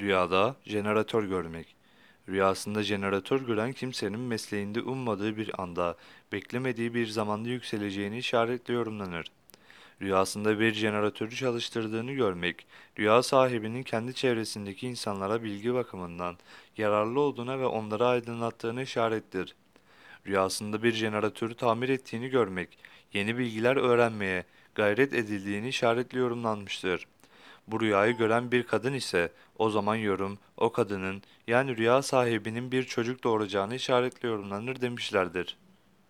Rüyada jeneratör görmek. Rüyasında jeneratör gören kimsenin mesleğinde ummadığı bir anda, beklemediği bir zamanda yükseleceğini işaretle yorumlanır. Rüyasında bir jeneratörü çalıştırdığını görmek, rüya sahibinin kendi çevresindeki insanlara bilgi bakımından yararlı olduğuna ve onları aydınlattığını işarettir. Rüyasında bir jeneratörü tamir ettiğini görmek, yeni bilgiler öğrenmeye gayret edildiğini işaretli yorumlanmıştır. Bu rüyayı gören bir kadın ise o zaman yorum o kadının yani rüya sahibinin bir çocuk doğuracağını işaretle yorumlanır demişlerdir.